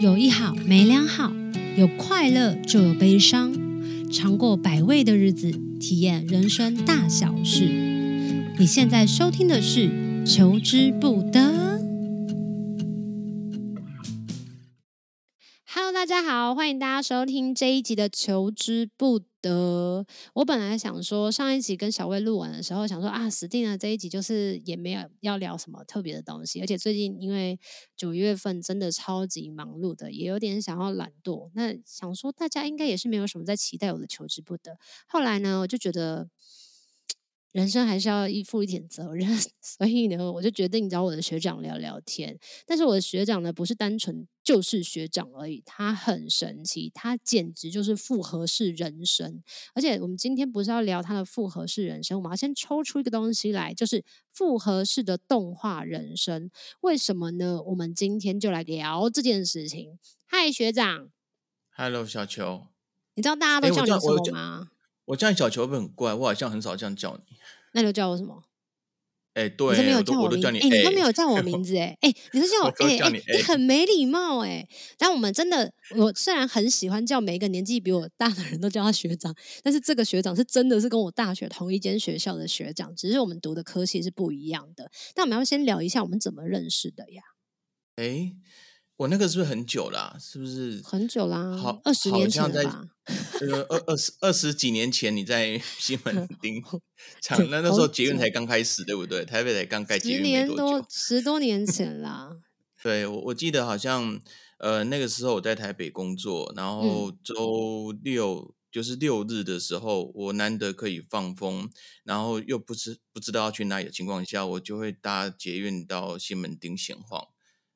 有一好没两好，有快乐就有悲伤，尝过百味的日子，体验人生大小事。你现在收听的是《求之不得》。Hello，大家好，欢迎大家收听这一集的《求之不》。的，我本来想说上一集跟小薇录完的时候，想说啊，死定了，这一集就是也没有要聊什么特别的东西，而且最近因为九月份真的超级忙碌的，也有点想要懒惰。那想说大家应该也是没有什么在期待我的求之不得。后来呢，我就觉得。人生还是要依负一点责任，所以呢，我就决定找我的学长聊聊天。但是我的学长呢，不是单纯就是学长而已，他很神奇，他简直就是复合式人生。而且我们今天不是要聊他的复合式人生，我们要先抽出一个东西来，就是复合式的动画人生。为什么呢？我们今天就来聊这件事情。嗨，学长。Hello，小球。你知道大家都叫你什么吗？我叫你小球会不会很怪？我好像很少这样叫你。那你就叫我什么？哎、欸，对，你都没有叫我名字，哎、欸，你都没有叫我名字，哎，哎，你是叫 我，哎，哎，你很没礼貌，哎。但我们真的，我虽然很喜欢叫每一个年纪比我大的人都叫他学长，但是这个学长是真的是跟我大学同一间学校的学长，只是我们读的科系是不一样的。但我们要先聊一下我们怎么认识的呀？哎、欸。我那个是不是很久啦、啊？是不是很久啦？好，二十年前吧。这个二二十二十几年前，你在西门 町 厂，那那时候捷运才刚开始，对不对？台北才刚盖捷运没多久，十年多，十多年前啦。对，我我记得好像呃那个时候我在台北工作，然后周六、嗯、就是六日的时候，我难得可以放风，然后又不知不知道要去哪里的情况下，我就会搭捷运到西门町闲晃。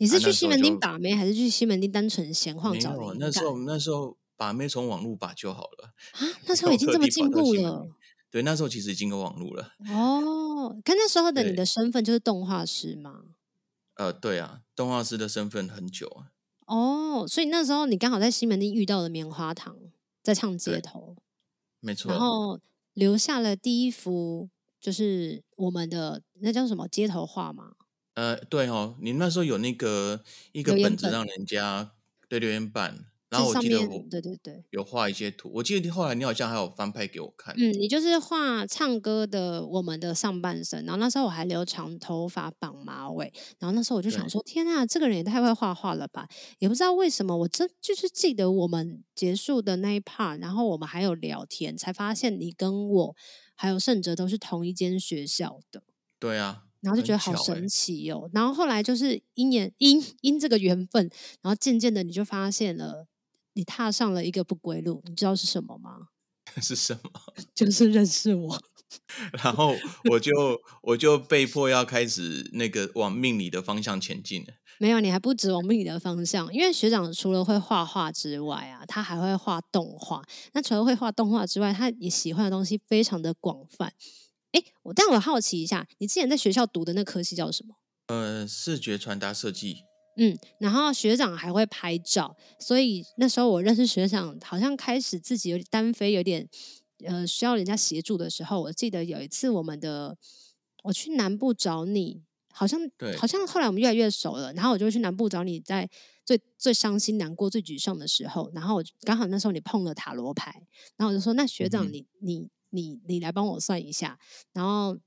你是去西门町把妹，还是去西门町单纯闲晃找？没有，那时候那时候把妹从网络把就好了啊！那时候已经这么进步了。对，那时候其实已经有网络了。哦，看那时候的你的身份就是动画师吗？呃，对啊，动画师的身份很久啊。哦，所以那时候你刚好在西门町遇到了棉花糖，在唱街头，没错。然后留下了第一幅，就是我们的那叫什么街头画吗？呃，对哦，你那时候有那个一个本子让人家对留言板，然后我记得我对对对有画一些图，我记得后来你好像还有翻拍给我看。嗯，你就是画唱歌的我们的上半身，然后那时候我还留长头发绑马尾，然后那时候我就想说，天啊，这个人也太会画画了吧！也不知道为什么，我真就是记得我们结束的那一 part，然后我们还有聊天，才发现你跟我还有盛哲都是同一间学校的。对啊。然后就觉得好神奇哦，欸、然后后来就是因缘因因这个缘分，然后渐渐的你就发现了，你踏上了一个不归路，你知道是什么吗？是什么？就是认识我，然后我就我就被迫要开始那个往命理的方向前进了。没有，你还不止往命理的方向，因为学长除了会画画之外啊，他还会画动画。那除了会画动画之外，他也喜欢的东西非常的广泛。哎，我但我好奇一下，你之前在学校读的那科系叫什么？呃，视觉传达设计。嗯，然后学长还会拍照，所以那时候我认识学长，好像开始自己有点单飞，有点呃需要人家协助的时候，我记得有一次我们的我去南部找你，好像对，好像后来我们越来越熟了，然后我就去南部找你，在最最伤心、难过、最沮丧的时候，然后我刚好那时候你碰了塔罗牌，然后我就说：“那学长你，你、嗯、你。”你你来帮我算一下，然后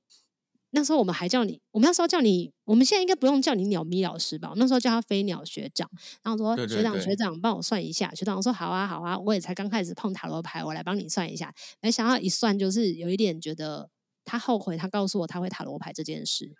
那时候我们还叫你，我们那时候叫你，我们现在应该不用叫你鸟咪老师吧？那时候叫他飞鸟学长，然后说，学长学长帮我算一下，学长说好啊好啊，我也才刚开始碰塔罗牌，我来帮你算一下。没想到一算就是有一点觉得他后悔，他告诉我他会塔罗牌这件事。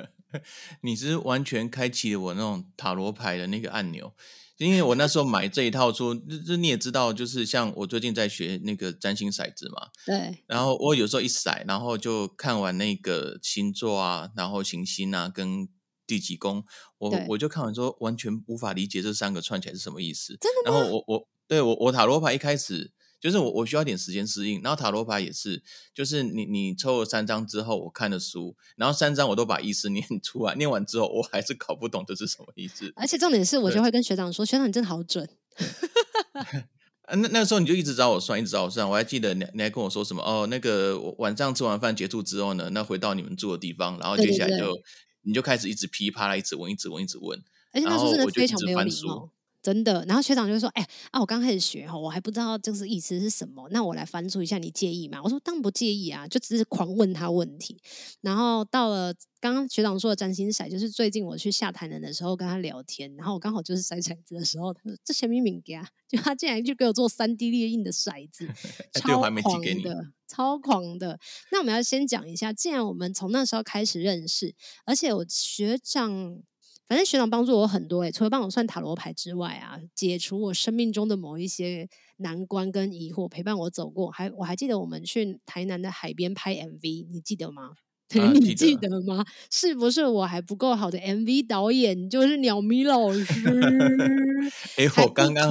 你是完全开启了我那种塔罗牌的那个按钮。因为我那时候买这一套书，这你也知道，就是像我最近在学那个占星骰子嘛。对。然后我有时候一骰，然后就看完那个星座啊，然后行星啊，跟第几宫，我我就看完之后完全无法理解这三个串起来是什么意思。真的吗？然后我我对我我塔罗牌一开始。就是我，我需要点时间适应。然后塔罗牌也是，就是你你抽了三张之后，我看的书，然后三张我都把意思念出来，念完之后我还是搞不懂这是什么意思。而且重点是，我就会跟学长说：“学长，你真的好准。”那那个时候你就一直找我算，一直找我算。我还记得你你还跟我说什么？哦，那个晚上吃完饭结束之后呢，那回到你们住的地方，然后接下来就你就开始一直噼啪啦，一直问，一直问，一直问。而且那时候真的非常没有礼貌。真的。然后学长就说：“哎、欸、啊，我刚开始学哈，我还不知道这个意思是什么，那我来翻出一下，你介意吗？”我说：“当然不介意啊，就只是狂问他问题。”然后到了刚刚学长说的占星骰，就是最近我去下台南的时候跟他聊天，然后我刚好就是筛骰子的时候，他说：“这什么名啊？”就他竟然就给我做三 D 列印的骰子，超狂的，超狂的。那我们要先讲一下，既然我们从那时候开始认识，而且我学长。反正学长帮助我很多诶，除了帮我算塔罗牌之外啊，解除我生命中的某一些难关跟疑惑，陪伴我走过。还我还记得我们去台南的海边拍 MV，你记得吗？啊、你记得吗？是不是我还不够好的 MV 导演？就是鸟咪老师。哎，我刚刚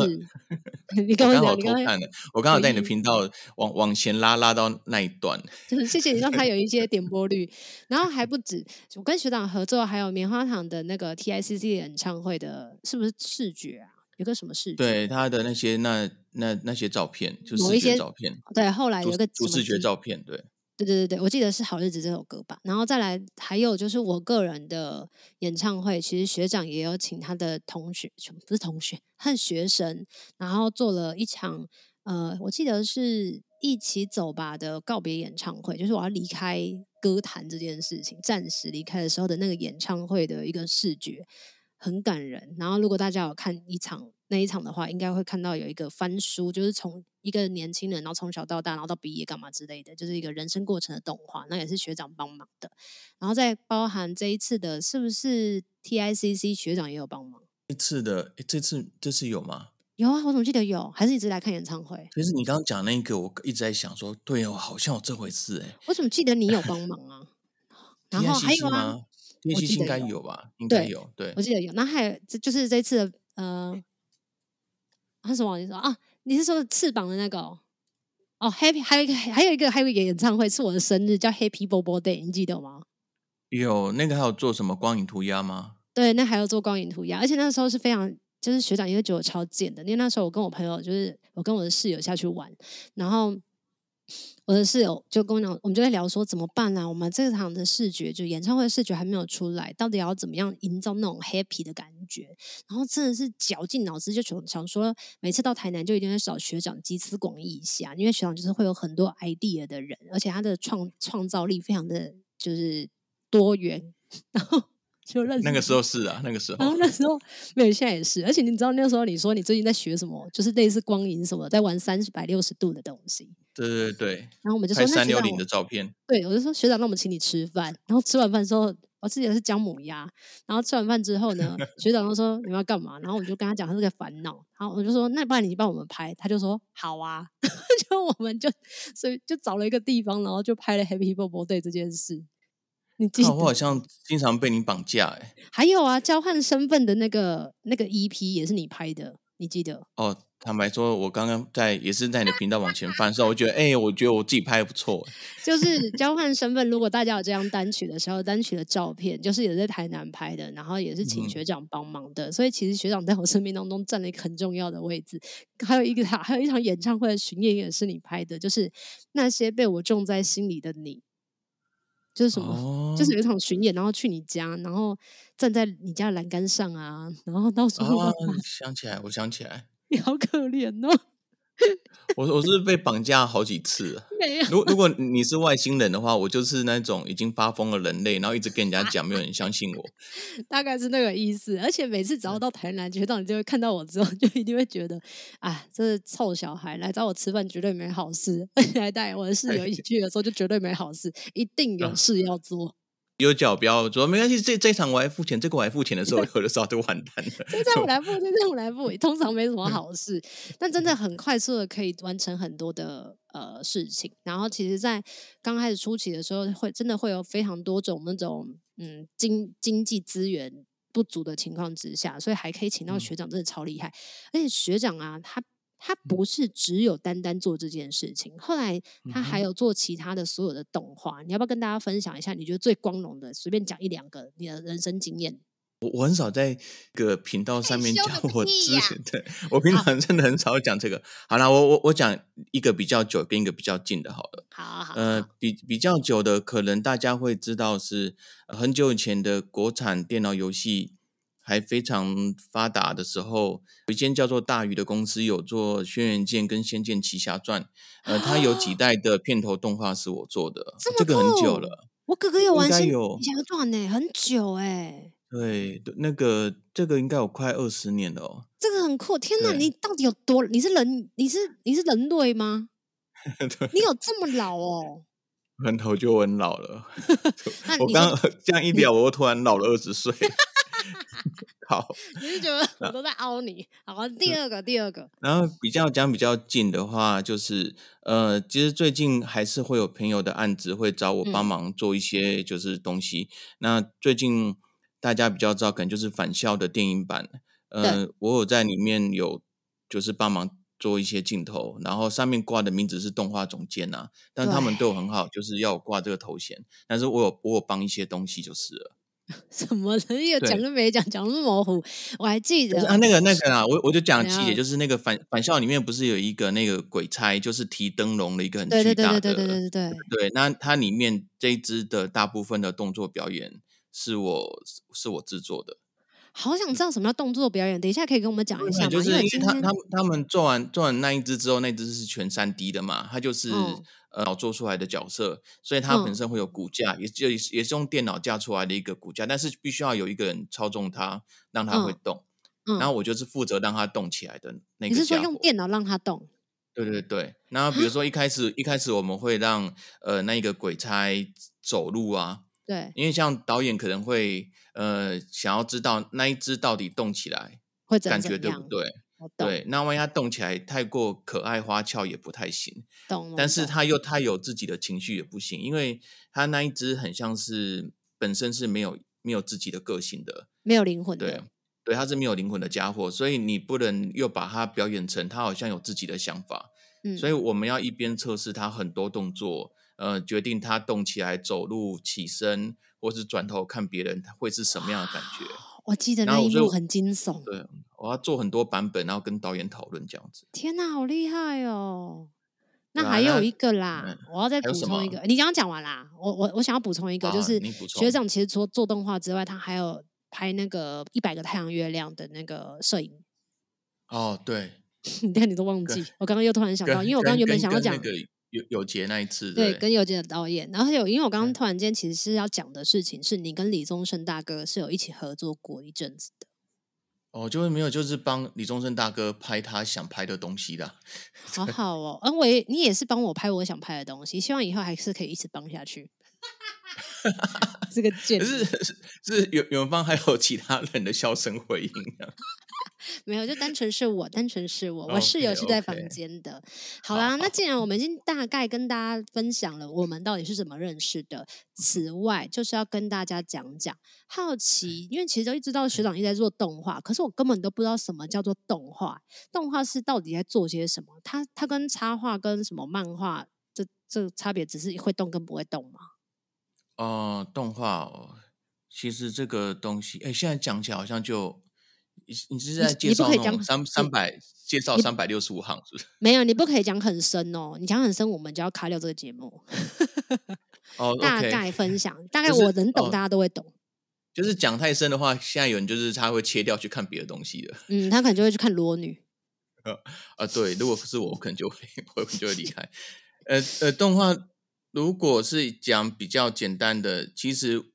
你刚刚好偷看了，我刚好在你的频道往往前拉拉到那一段。就是谢谢你让他有一些点播率，然后还不止，我跟学长合作，还有棉花糖的那个 TICC 的演唱会的，是不是视觉啊？有个什么视觉？对他的那些那那那些照片，就视觉照片。对，后来有个主视觉照片，对。对对对对，我记得是《好日子》这首歌吧，然后再来还有就是我个人的演唱会，其实学长也有请他的同学，不是同学，和学生，然后做了一场，呃，我记得是一起走吧的告别演唱会，就是我要离开歌坛这件事情，暂时离开的时候的那个演唱会的一个视觉，很感人。然后如果大家有看一场。那一场的话，应该会看到有一个翻书，就是从一个年轻人，然后从小到大，然后到毕业干嘛之类的，就是一个人生过程的动画。那也是学长帮忙的，然后再包含这一次的，是不是 TICC 学长也有帮忙？这次的，这次这次有吗？有啊，我怎么记得有？还是一直来看演唱会？其实你刚刚讲那个，我一直在想说，对哦，好像有这回事哎。我怎么记得你有帮忙啊？然后还有啊，TICC 应该有吧？应该有，对，我记得有。那还有，这就是这次的，呃。他什么？你说啊？你是说翅膀的那个？哦，Happy，还有一个，还有一个，还有一个演唱会是我的生日，叫 Happy Bobo Day，你记得吗？有那个还有做什么光影涂鸦吗？对，那还有做光影涂鸦，而且那时候是非常，就是学长也会觉得我超贱的，因为那时候我跟我朋友，就是我跟我的室友下去玩，然后。我的室友就跟我讲，我们就在聊说怎么办呢、我们这场的视觉，就演唱会视觉还没有出来，到底要怎么样营造那种 happy 的感觉？然后真的是绞尽脑汁，就想想说，每次到台南就一定会找学长集思广益一下，因为学长就是会有很多 idea 的人，而且他的创创造力非常的就是多元，然后。就认识那个时候是啊，那个时候，然后那时候没有，现在也是。而且你知道那时候你说你最近在学什么？就是类似光影什么，在玩三百六十度的东西。对对对。然后我们就说拍三六零的照片。对，我就说学长，那我们请你吃饭。然后吃完饭之后，我自己的是姜母鸭。然后吃完饭之后呢，学长就说你们要干嘛？然后我就跟他讲他这个烦恼。然后我就说那不然你帮我们拍？他就说好啊。就我们就所以就找了一个地方，然后就拍了 Happy Bobo Day 这件事。你记得我好像经常被你绑架哎。还有啊，交换身份的那个那个 EP 也是你拍的，你记得？哦，坦白说，我刚刚在也是在你的频道往前翻的时候，我觉得哎、欸，我觉得我自己拍的不错。就是交换身份，如果大家有这张单曲的时候，单曲的照片就是也在台南拍的，然后也是请学长帮忙的，嗯、所以其实学长在我生命当中占了一个很重要的位置。还有一个他，还有一场演唱会的巡演也是你拍的，就是那些被我种在心里的你。就是什么？Oh. 就是有一场巡演，然后去你家，然后站在你家的栏杆上啊，然后到时候、oh, 想起来，我想起来，你好可怜哦。我我是被绑架好几次。没有。如如果你是外星人的话，我就是那种已经发疯的人类，然后一直跟人家讲，没有人相信我。大概是那个意思。而且每次只要到台南，学长你就会看到我之后，就一定会觉得，啊，这是臭小孩来找我吃饭，绝对没好事。而且还带我的室友一起去的时候，就绝对没好事，一定有事要做。有角标说没关系，这这场我来付钱，这个我来付钱的时候，有的时候都完蛋了。这场我来付，这场我来付，通常没什么好事，但真的很快速的可以完成很多的呃事情。然后其实，在刚开始初期的时候，会真的会有非常多种那种嗯经经济资源不足的情况之下，所以还可以请到学长，真的超厉害。嗯、而且学长啊，他。他不是只有单单做这件事情，后来他还有做其他的所有的动画。你要不要跟大家分享一下？你觉得最光荣的，随便讲一两个你的人生经验。我我很少在个频道上面讲我之前的，我平常真的很少讲这个。好了，我我我讲一个比较久跟一个比较近的，好了。好，好，好，呃，比比较久的，可能大家会知道是很久以前的国产电脑游戏。还非常发达的时候，有一间叫做大鱼的公司有做《轩辕剑》跟《仙剑奇侠传》，呃，它有几代的片头动画是我做的，这，这个很久了。我哥哥有玩《仙剑奇侠传》呢，很久哎。对，那个这个应该有快二十年了哦。这个很酷，天哪！你到底有多？你是人？你是你是人类吗？你有这么老哦？很头就很老了。我刚刚这样一聊，我又突然老了二十岁。好，你是觉得我都在凹你？好，第二个，第二个。然后比较讲比较近的话，就是呃，其实最近还是会有朋友的案子会找我帮忙做一些就是东西。嗯、那最近大家比较知道，可能就是返校的电影版。呃，我有在里面有就是帮忙做一些镜头，然后上面挂的名字是动画总监啊，但他们对我很好，就是要我挂这个头衔。但是我有我有帮一些东西就是了。什么人有讲都没讲，讲那么模糊，我还记得啊，那个那个啊，我我就讲细节，就是那个返返校里面不是有一个那个鬼差，就是提灯笼的一个很巨大的，对对对对对对对对，那它里面这一支的大部分的动作表演是我是我制作的。好想知道什么叫动作表演，等一下可以跟我们讲一下吗？就是因为他他他们做完做完那一只之后，那只是全三 D 的嘛，它就是。嗯呃，做出来的角色，所以它本身会有骨架，嗯、也就也是用电脑架出来的一个骨架，但是必须要有一个人操纵它，让它会动。嗯嗯、然后我就是负责让它动起来的那个。你是说用电脑让它动？对对对。然后比如说一开始、嗯、一开始我们会让呃那一个鬼差走路啊，对，因为像导演可能会呃想要知道那一只到底动起来会怎样感觉对不对？对，那万一它动起来太过可爱花俏也不太行。懂。但是它又太有自己的情绪也不行，因为它那一只很像是本身是没有没有自己的个性的，没有灵魂的。对，对，它是没有灵魂的家伙，所以你不能又把它表演成它好像有自己的想法。嗯。所以我们要一边测试它很多动作，呃，决定它动起来走路、起身，或是转头看别人，它会是什么样的感觉。我记得那一幕很惊悚。对，我要做很多版本，然后跟导演讨论这样子。天哪，好厉害哦！那还有一个啦，啊、我要再补充一个。你刚刚讲完啦，我我我想要补充一个，啊、就是学长其实除了做动画之外，他还有拍那个一百个太阳月亮的那个摄影。哦，对。你看，你都忘记。我刚刚又突然想到，因为我刚刚原本想要讲。有有杰那一次，对，对跟有杰的导演，然后有，因为我刚刚突然间其实是要讲的事情，是你跟李宗盛大哥是有一起合作过一阵子的。哦，就是没有，就是帮李宗盛大哥拍他想拍的东西的。好好哦，恩伟，你也是帮我拍我想拍的东西，希望以后还是可以一直帮下去。这个简是 是是远远方还有其他人的笑声回应啊。没有，就单纯是我，单纯是我，我室友是在房间的。Okay, okay. 好啦，那既然我们已经大概跟大家分享了我们到底是怎么认识的，此外就是要跟大家讲讲，好奇，因为其实都一直到学长一直在做动画，可是我根本都不知道什么叫做动画，动画是到底在做些什么？它它跟插画跟什么漫画，这这差别只是会动跟不会动吗？哦、呃，动画哦，其实这个东西，哎，现在讲起来好像就。你你是在介绍那种三三百介绍三百六十五行是不是？没有，你不可以讲很深哦。你讲很深，我们就要卡掉这个节目。哦，大概分享，大概我能懂，大家都会懂。就是讲太深的话，现在有人就是他会切掉去看别的东西的。嗯，他可能就会去看裸女。啊，对，如果是我，我可能就会，我就会离开。呃呃，动画如果是讲比较简单的，其实。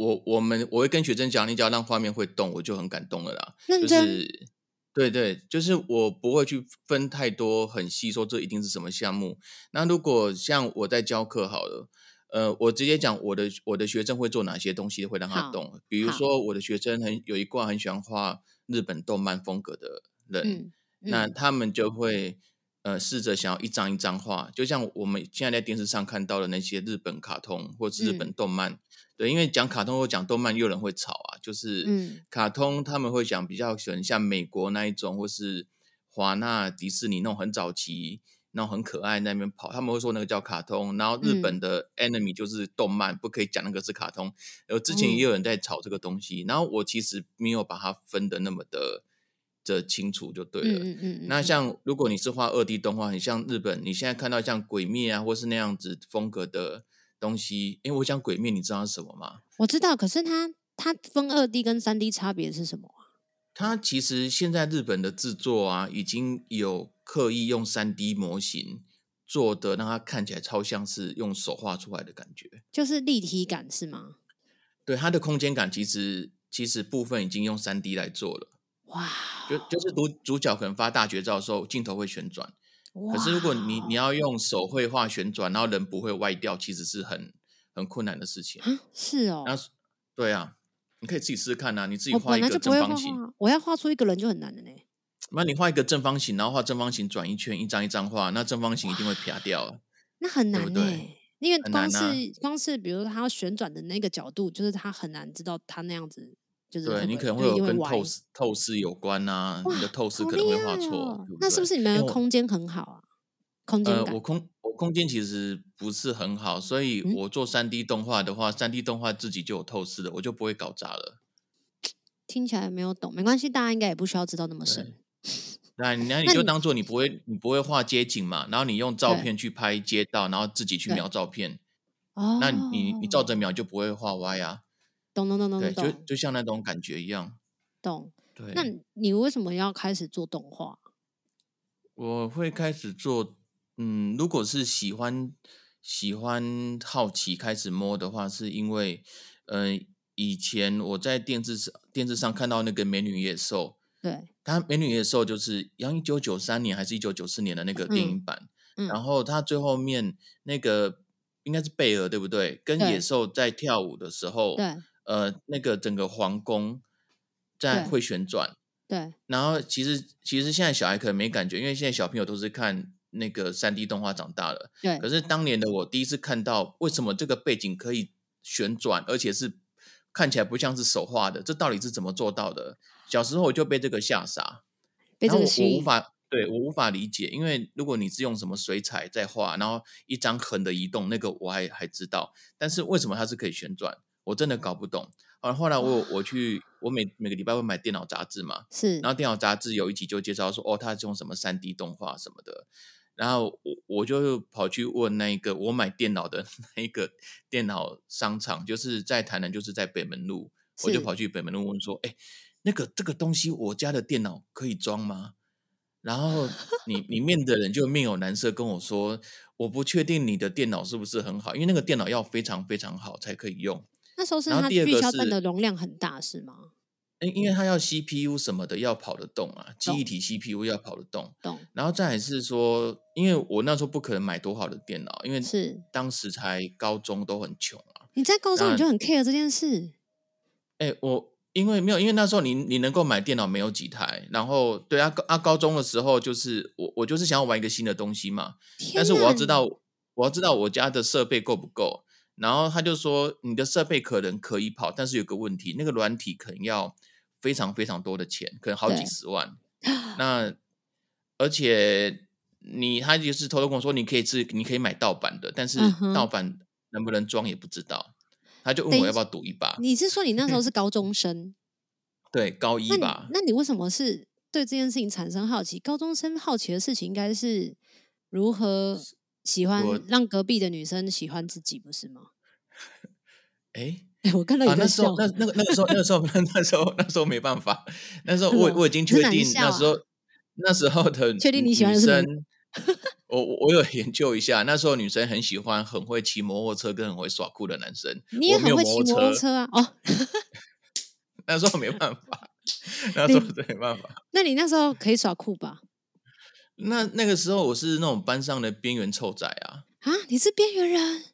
我我们我会跟学生讲，你只要让画面会动，我就很感动了啦。就是对对，就是我不会去分太多很细，说这一定是什么项目。那如果像我在教课好了，呃，我直接讲我的我的学生会做哪些东西会让他动。比如说我的学生很有一挂很喜欢画日本动漫风格的人，嗯嗯、那他们就会呃试着想要一张一张画，就像我们现在在电视上看到的那些日本卡通或是日本动漫。嗯对，因为讲卡通或讲动漫，又有人会吵啊。就是卡通，他们会讲比较喜欢像美国那一种，或是华纳、迪士尼那种很早期、那种很可爱那边跑，他们会说那个叫卡通。然后日本的 enemy 就是动漫，嗯、不可以讲那个是卡通。然后之前也有人在吵这个东西，嗯、然后我其实没有把它分的那么的的清楚，就对了。嗯嗯嗯。那像如果你是画二 D 动画，很像日本，你现在看到像鬼灭啊，或是那样子风格的。东西，因为我讲鬼灭，你知道是什么吗？我知道，可是它它分二 D 跟三 D 差别是什么啊？它其实现在日本的制作啊，已经有刻意用三 D 模型做的，让它看起来超像是用手画出来的感觉，就是立体感是吗？对，它的空间感其实其实部分已经用三 D 来做了。哇、就就是主主角可能发大绝招的时候，镜头会旋转。可是如果你你要用手绘画旋转，然后人不会歪掉，其实是很很困难的事情。是哦。然后对啊，你可以自己试试看啊，你自己画一个正方形。我，我要画出一个人就很难的呢。那你画一个正方形，然后画正方形转一圈，一张一张画，那正方形一定会撇掉。那很难呢，因为光是、啊、光是比如说它要旋转的那个角度，就是他很难知道他那样子。就是对你可能会有跟透视透视有关呐、啊，你的透视可能会画错、哦。那是不是你们的空间很好啊？空间感、呃、我空我空间其实不是很好，所以我做三 D 动画的话，三、嗯、D 动画自己就有透视的，我就不会搞砸了。听起来没有懂，没关系，大家应该也不需要知道那么深。那那你就当做你不会你，你不会画街景嘛，然后你用照片去拍街道，然后自己去描照片。哦，那你你照着描就不会画歪啊。懂懂懂懂懂，就就像那种感觉一样。懂。对。那你为什么要开始做动画？我会开始做，嗯，如果是喜欢喜欢好奇开始摸的话，是因为，嗯、呃，以前我在电视上电视上看到那个《美女野兽》，对，它《美女野兽》就是杨一九九三年还是一九九四年的那个电影版，嗯嗯、然后它最后面那个应该是贝尔对不对？跟野兽在跳舞的时候，对。呃，那个整个皇宫在会旋转，对。然后其实其实现在小孩可能没感觉，因为现在小朋友都是看那个三 D 动画长大了。对。可是当年的我第一次看到，为什么这个背景可以旋转，而且是看起来不像是手画的，这到底是怎么做到的？小时候我就被这个吓傻，然后我无法对我无法理解，因为如果你是用什么水彩在画，然后一张横的移动，那个我还还知道，但是为什么它是可以旋转？我真的搞不懂。后来后来我我去我每每个礼拜会买电脑杂志嘛，是。然后电脑杂志有一集就介绍说，哦，他是用什么三 D 动画什么的。然后我我就跑去问那个我买电脑的 那一个电脑商场，就是在台南，就是在北门路。我就跑去北门路问说，哎，那个这个东西我家的电脑可以装吗？然后里里面的人就面有难色跟我说，我不确定你的电脑是不是很好，因为那个电脑要非常非常好才可以用。那时候是它聚焦灯的容量很大，是吗？因因为它要 CPU 什么的要跑得动啊，记忆体 CPU 要跑得动。动。然后再来是说，因为我那时候不可能买多好的电脑，因为是当时才高中都很穷啊。你在高中你就很 care 这件事？哎，我因为没有，因为那时候你你能够买电脑没有几台，然后对啊啊高中的时候就是我我就是想要玩一个新的东西嘛，但是我要知道我要知道我家的设备够不够。然后他就说，你的设备可能可以跑，但是有个问题，那个软体可能要非常非常多的钱，可能好几十万。那而且你他就是偷偷跟我说，你可以是你可以买盗版的，但是盗版能不能装也不知道。他就问我要不要赌一把。你是说你那时候是高中生？对，高一吧。那你，那你为什么是对这件事情产生好奇？高中生好奇的事情应该是如何？喜欢让隔壁的女生喜欢自己，不是吗？哎，我看到你在笑。啊、那那个那个时候那个时候 那时候那时候没办法，那时候我我已经确定那时候、啊、那时候的确定你喜欢女生。我我有研究一下，那时候女生很喜欢很会骑摩托车跟很会耍酷的男生。你也很会骑摩托车啊？哦，那时候没办法，那时候真没办法。那你那时候可以耍酷吧？那那个时候我是那种班上的边缘臭仔啊！啊，你是边缘人？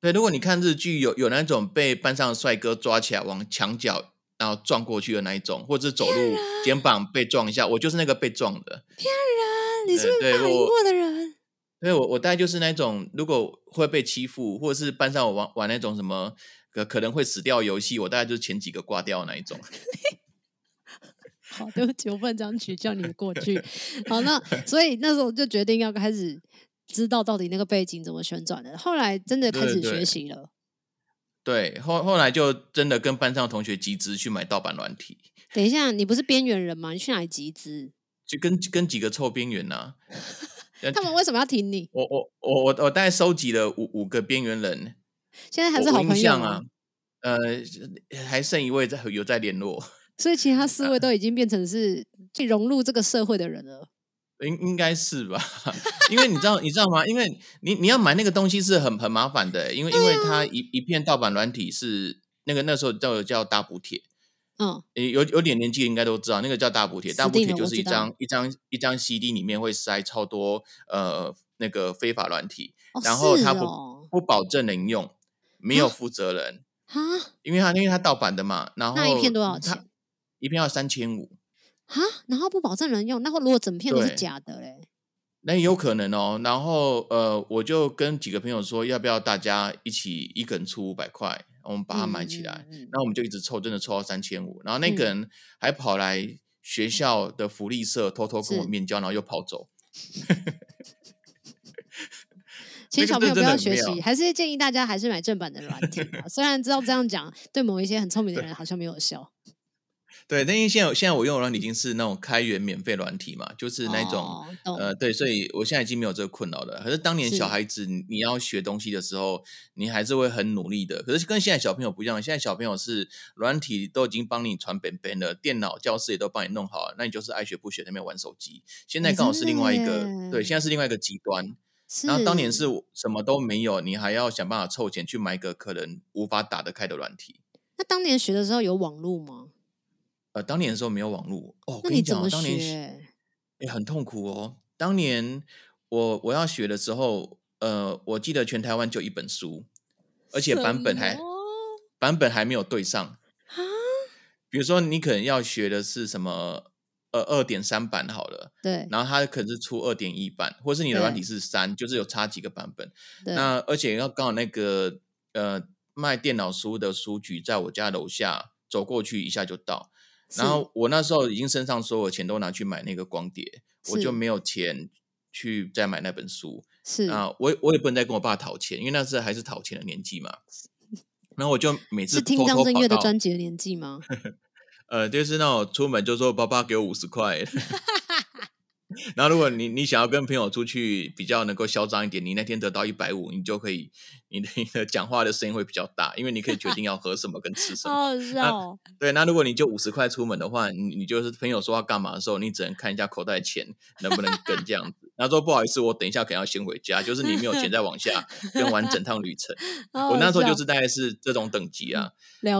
对，如果你看日剧，有有那种被班上的帅哥抓起来往墙角然后撞过去的那一种，或者是走路肩膀被撞一下，我就是那个被撞的。骗人！你是不是霸凌过的人？对，我我大概就是那种，如果会被欺负，或者是班上我玩玩那种什么可可能会死掉游戏，我大概就是前几个挂掉的那一种。好，对不起，我不能这样取笑你的过去。好，那所以那时候就决定要开始知道到底那个背景怎么旋转的。后来真的开始学习了。对，对，后后来就真的跟班上同学集资去买盗版软体。等一下，你不是边缘人吗？你去哪里集资？就跟跟几个臭边缘呐。他们为什么要挺你？我我我我我大概收集了五五个边缘人。现在还是好朋友啊？呃，还剩一位在有在联络，所以其他四位都已经变成是去融入这个社会的人了。应应该是吧？因为你知道你知道吗？因为你你要买那个东西是很很麻烦的，因为因为它一一片盗版软体是那个那时候叫叫大补贴。嗯，有有点年纪应该都知道，那个叫大补贴。大补贴就是一张一张一张 CD 里面会塞超多呃那个非法软体，哦、然后它不、哦、不保证能用，没有负责人啊，因为它因为它盗版的嘛，然后那一片多少钱？一片要三千五啊，然后不保证能用，那如果整片都是假的嘞？那有可能哦。然后呃，我就跟几个朋友说，要不要大家一起一个人出五百块？我们把它买起来，嗯嗯嗯，然后我们就一直凑，真的凑到三千五。然后那个人还跑来学校的福利社偷偷跟我面交，然后又跑走。请小朋友不要学习，还是建议大家还是买正版的软体。虽然知道这样讲对某一些很聪明的人好像没有效。对，但因为现在现在我用的软体已经是那种开源免费软体嘛，就是那种、哦、呃，对，所以我现在已经没有这个困扰了。可是当年小孩子你要学东西的时候，你还是会很努力的。可是跟现在小朋友不一样，现在小朋友是软体都已经帮你传本本了，电脑教室也都帮你弄好了，那你就是爱学不学，那边玩手机。现在刚好是另外一个，对，现在是另外一个极端。然后当年是什么都没有，你还要想办法凑钱去买一个可能无法打得开的软体。那当年学的时候有网络吗？呃，当年的时候没有网络哦。跟你讲，当年也、欸、很痛苦哦。当年我我要学的时候，呃，我记得全台湾就一本书，而且版本还版本还没有对上。比如说，你可能要学的是什么呃二点三版好了，对。然后它可能是出二点一版，或是你的软体是三，就是有差几个版本。那而且要刚好那个呃卖电脑书的书局在我家楼下，走过去一下就到。然后我那时候已经身上所有钱都拿去买那个光碟，我就没有钱去再买那本书。是啊，我我也不能再跟我爸讨钱，因为那时候还是讨钱的年纪嘛。然后我就每次听张震岳的专辑的年纪吗？呃，就是那种出门就说爸爸给我五十块。然后，如果你你想要跟朋友出去比较能够嚣张一点，你那天得到一百五，你就可以你的你的讲话的声音会比较大，因为你可以决定要喝什么跟吃什么。好笑。对，那如果你就五十块出门的话，你你就是朋友说要干嘛的时候，你只能看一下口袋钱能不能跟这样子。然后说不好意思，我等一下可能要先回家，就是你没有钱再往下 跟完整趟旅程。我那时候就是大概是这种等级啊。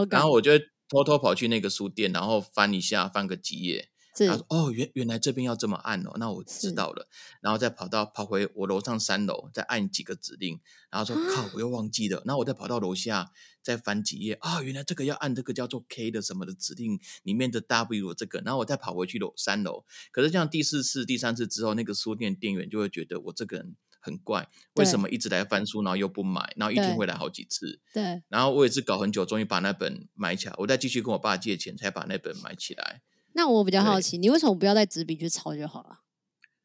然后我就偷偷跑去那个书店，然后翻一下，翻个几页。他说：“哦，原原来这边要这么按哦，那我知道了。然后再跑到跑回我楼上三楼，再按几个指令。然后说：靠，我又忘记了。然后我再跑到楼下，再翻几页啊，原来这个要按这个叫做 K 的什么的指令里面的 W 这个。然后我再跑回去楼三楼。可是这样第四次、第三次之后，那个书店店员就会觉得我这个人很怪，为什么一直来翻书，然后又不买，然后一天会来好几次。对。然后我也是搞很久，终于把那本买起来。我再继续跟我爸借钱，才把那本买起来。”那我比较好奇，你为什么不要带纸笔去抄就好了？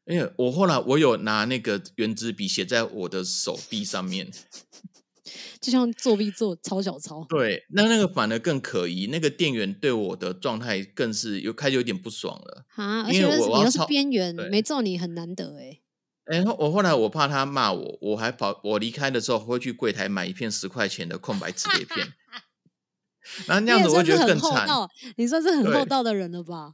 因为我后来我有拿那个原子笔写在我的手臂上面，就像作弊做抄小抄。对，那那个反而更可疑。那个店员对我的状态更是有开始有点不爽了啊！而且我你又是边缘，没揍你很难得哎。哎、欸，我后来我怕他骂我，我还跑，我离开的时候会去柜台买一片十块钱的空白纸碟片。然后那样子我会觉得更惨。你算是很厚道的人了吧？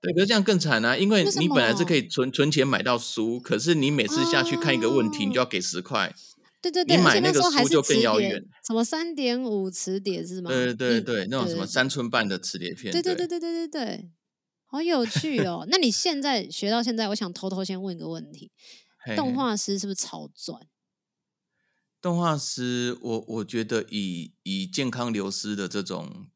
对，可是这样更惨啊！因为你本来是可以存存钱买到书，可是你每次下去看一个问题，你就要给十块。对对对，你买那个书就更遥远。什么三点五磁碟是吗？对对对，那种什么三寸半的磁碟片。对对对对对对对，好有趣哦！那你现在学到现在，我想偷偷先问一个问题：动画师是不是超赚？动画师，我我觉得以以健康流失的这种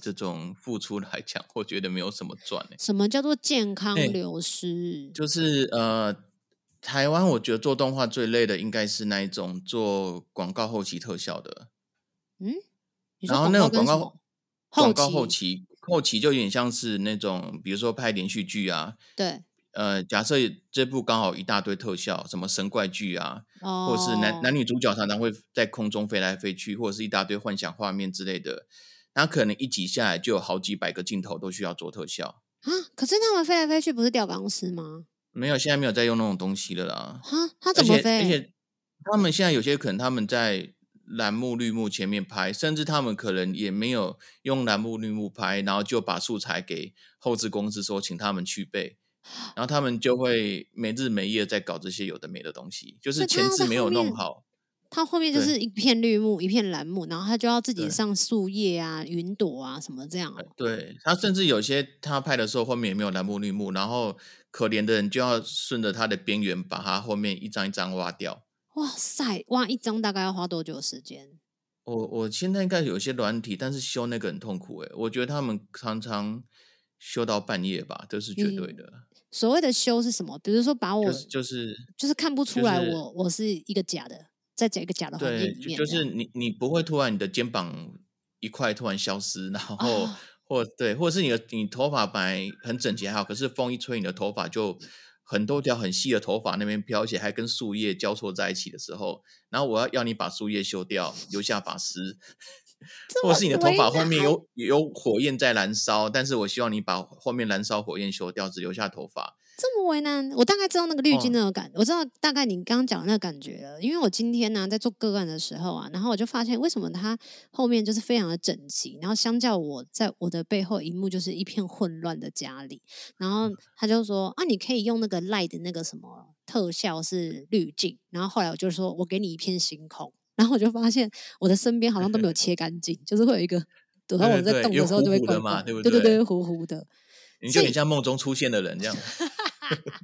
这种付出来讲，我觉得没有什么赚。什么叫做健康流失？欸、就是呃，台湾我觉得做动画最累的应该是那一种做广告后期特效的。嗯，然后那种广告广告后期后期就有点像是那种，比如说拍连续剧啊，对。呃，假设这部刚好一大堆特效，什么神怪剧啊，哦、或者是男男女主角常常会在空中飞来飞去，或者是一大堆幻想画面之类的，那可能一集下来就有好几百个镜头都需要做特效啊。可是他们飞来飞去不是吊钢丝吗？没有，现在没有在用那种东西了啦。哈，他怎么飞？而且，而且他们现在有些可能他们在蓝幕绿幕前面拍，甚至他们可能也没有用蓝幕绿幕拍，然后就把素材给后置公司说，请他们去背，然后他们就会没日没夜在搞这些有的没的东西，就是前置没有弄好。他后面就是一片绿幕，一片蓝幕，然后他就要自己上树叶啊、云朵啊什么这样、哦。对，他甚至有些他拍的时候后面也没有蓝幕绿幕，然后可怜的人就要顺着他的边缘把他后面一张一张挖掉。哇塞，挖一张大概要花多久时间？我我现在应该有些软体，但是修那个很痛苦诶，我觉得他们常常修到半夜吧，这是绝对的。嗯、所谓的修是什么？比如说把我就是就是就是看不出来我、就是、我是一个假的。在这一个假的环境里面，就是你你不会突然你的肩膀一块突然消失，然后、哦、或对，或者是你的你头发本来很整洁还好，可是风一吹，你的头发就很多条很细的头发那边飘起，还跟树叶交错在一起的时候，然后我要要你把树叶修掉，留下发丝，或者是你的头发 后面有有火焰在燃烧，但是我希望你把后面燃烧火焰修掉，只留下头发。这么为难，我大概知道那个滤镜那个感，哦、我知道大概你刚刚讲的那个感觉了。因为我今天呢、啊、在做个案的时候啊，然后我就发现为什么他后面就是非常的整齐，然后相较我在我的背后一幕就是一片混乱的家里，然后他就说啊，你可以用那个 light 的那个什么特效是滤镜，然后后来我就说我给你一片星空，然后我就发现我的身边好像都没有 切干净，就是会有一个，等到我在动的时候就会怪嘛，对不对？对对对，糊糊的，你就很像梦中出现的人这样。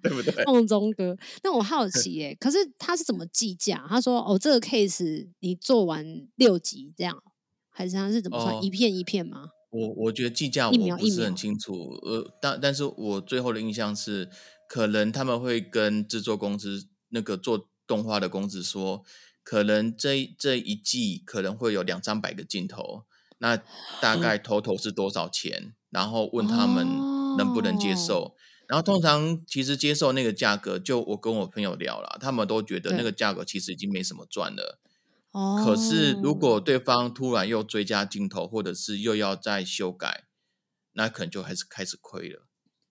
对不对？梦中哥，那我好 奇耶，可是他是怎么计价？他说哦，这个 case 你做完六集这样，还是他是怎么算？哦、一片一片吗？我我觉得计价我不是很清楚，呃，但但是我最后的印象是，可能他们会跟制作公司那个做动画的公司说，可能这这一季可能会有两三百个镜头，那大概 total 是多少钱？嗯、然后问他们能不能接受。哦然后通常其实接受那个价格，就我跟我朋友聊了，他们都觉得那个价格其实已经没什么赚了。哦。可是如果对方突然又追加镜头，或者是又要再修改，那可能就还是开始亏了。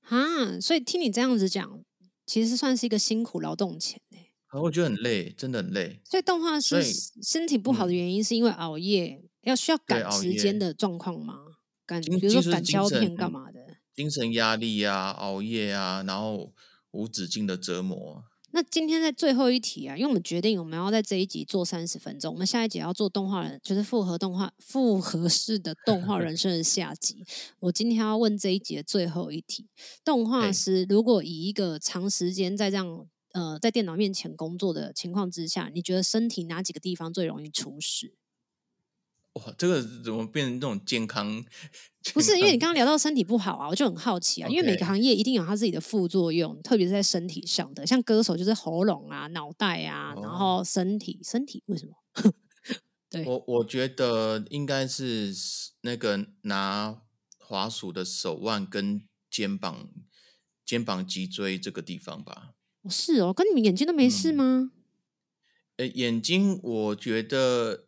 啊，所以听你这样子讲，其实算是一个辛苦劳动钱呢。我觉得很累，真的很累。所以动画师身体不好的原因是因为熬夜，嗯、要需要赶时间的状况吗？赶，比如说赶胶片干嘛的？精神压力啊，熬夜啊，然后无止境的折磨。那今天在最后一题啊，因为我们决定我们要在这一集做三十分钟，我们下一集要做动画人，就是复合动画复合式的动画人生的下集。我今天要问这一集的最后一题：动画师如果以一个长时间在这样呃在电脑面前工作的情况之下，你觉得身体哪几个地方最容易出事？哇，这个怎么变成这种健康？不是，因为你刚刚聊到身体不好啊，我就很好奇啊。因为每个行业一定有它自己的副作用，特别是在身体上的。像歌手就是喉咙啊、脑袋啊，oh. 然后身体，身体为什么？对，我我觉得应该是那个拿滑鼠的手腕跟肩膀、肩膀脊椎这个地方吧。是哦，跟你们眼睛都没事吗？嗯、眼睛我觉得。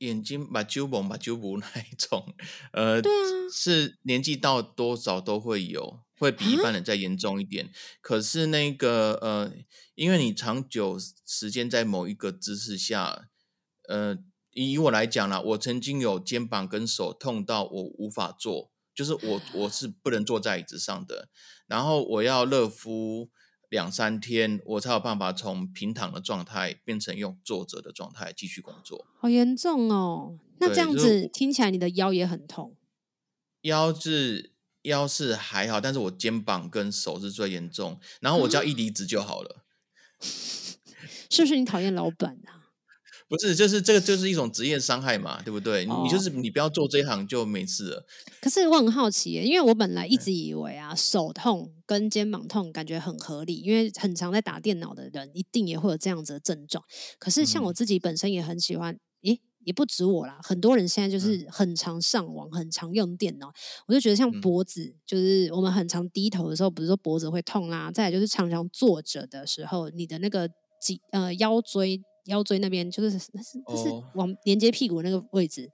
眼睛把揪蒙把揪不那一种，呃，对啊，是年纪到多少都会有，会比一般人再严重一点。可是那个呃，因为你长久时间在某一个姿势下，呃，以我来讲啦，我曾经有肩膀跟手痛到我无法坐，就是我我是不能坐在椅子上的，然后我要热敷。两三天，我才有办法从平躺的状态变成用坐着的状态继续工作。好严重哦！那这样子听起来，你的腰也很痛。腰是腰是还好，但是我肩膀跟手是最严重。然后我只要一离职就好了。是不是你讨厌老板啊？不是，就是这个，就是一种职业伤害嘛，对不对？哦、你就是你不要做这一行就没事了。可是我很好奇耶，因为我本来一直以为啊，手痛跟肩膀痛感觉很合理，因为很常在打电脑的人一定也会有这样子的症状。可是像我自己本身也很喜欢，诶、嗯，也不止我啦，很多人现在就是很常上网，很常用电脑。我就觉得像脖子，嗯、就是我们很常低头的时候，比如说脖子会痛啦，再来就是常常坐着的时候，你的那个脊呃腰椎。腰椎那边就是那是那是往连接屁股那个位置，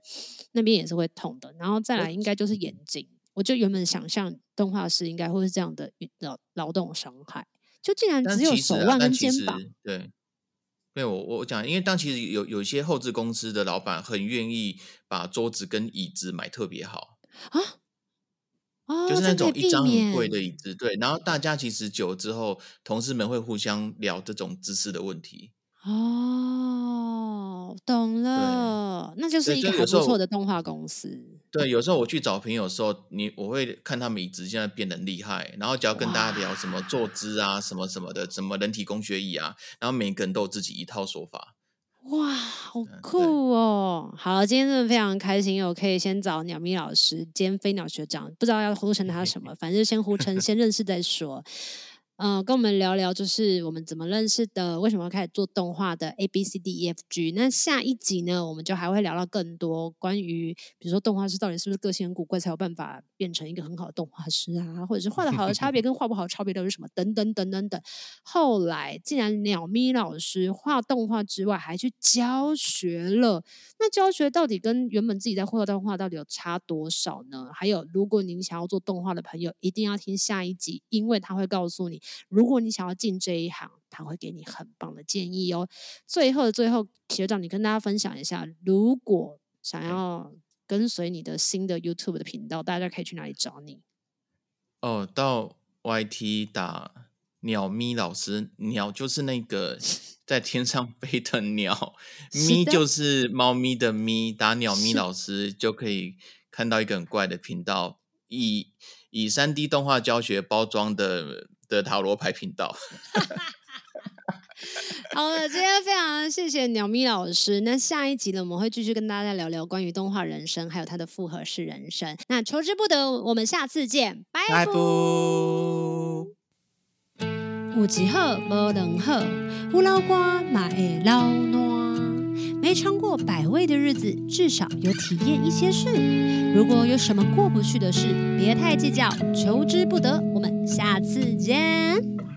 那边也是会痛的。然后再来应该就是眼睛，我就原本想象动画师应该会是这样的劳劳动伤害，就竟然只有手腕跟肩膀。对，对我我讲，因为当其实有有一些后置公司的老板很愿意把桌子跟椅子买特别好啊，哦，就是那种一张很贵的椅子，对，然后大家其实久了之后，同事们会互相聊这种姿势的问题。哦，懂了，那就是一个很不错的动画公司。对，有时候我去找朋友的时候，你我会看他们椅子现在变得很厉害，然后只要跟大家聊什么坐姿啊，什么什么的，什么人体工学椅啊，然后每个人都有自己一套说法。哇，好酷哦！嗯、好，今天真的非常开心，我可以先找鸟咪老师兼飞鸟学长，不知道要呼称他什么，反正先呼称，先认识再说。嗯、呃，跟我们聊聊，就是我们怎么认识的，为什么要开始做动画的 A B C D E F G。那下一集呢，我们就还会聊到更多关于，比如说动画师到底是不是个性很古怪才有办法变成一个很好的动画师啊，或者是画的好的差别 跟画不好的差别到底是什么，等等等等等。后来，既然鸟咪老师画动画之外还去教学了，那教学到底跟原本自己在画动画到底有差多少呢？还有，如果您想要做动画的朋友，一定要听下一集，因为他会告诉你。如果你想要进这一行，他会给你很棒的建议哦。最后的最后，学长，你跟大家分享一下，如果想要跟随你的新的 YouTube 的频道，大家可以去哪里找你？哦，到 YT 打鸟咪老师，鸟就是那个 在天上飞的鸟，咪就是猫咪的咪，打鸟咪老师就可以看到一个很怪的频道，以以三 D 动画教学包装的。的塔罗牌频道。好了，今天非常谢谢鸟咪老师。那下一集呢，我们会继续跟大家聊聊关于动画人生，还有它的复合式人生。那求之不得，我们下次见，拜拜。有一好无两好，有老瓜嘛会老烂。没尝过百味的日子，至少有体验一些事。如果有什么过不去的事，别太计较，求之不得。下次见。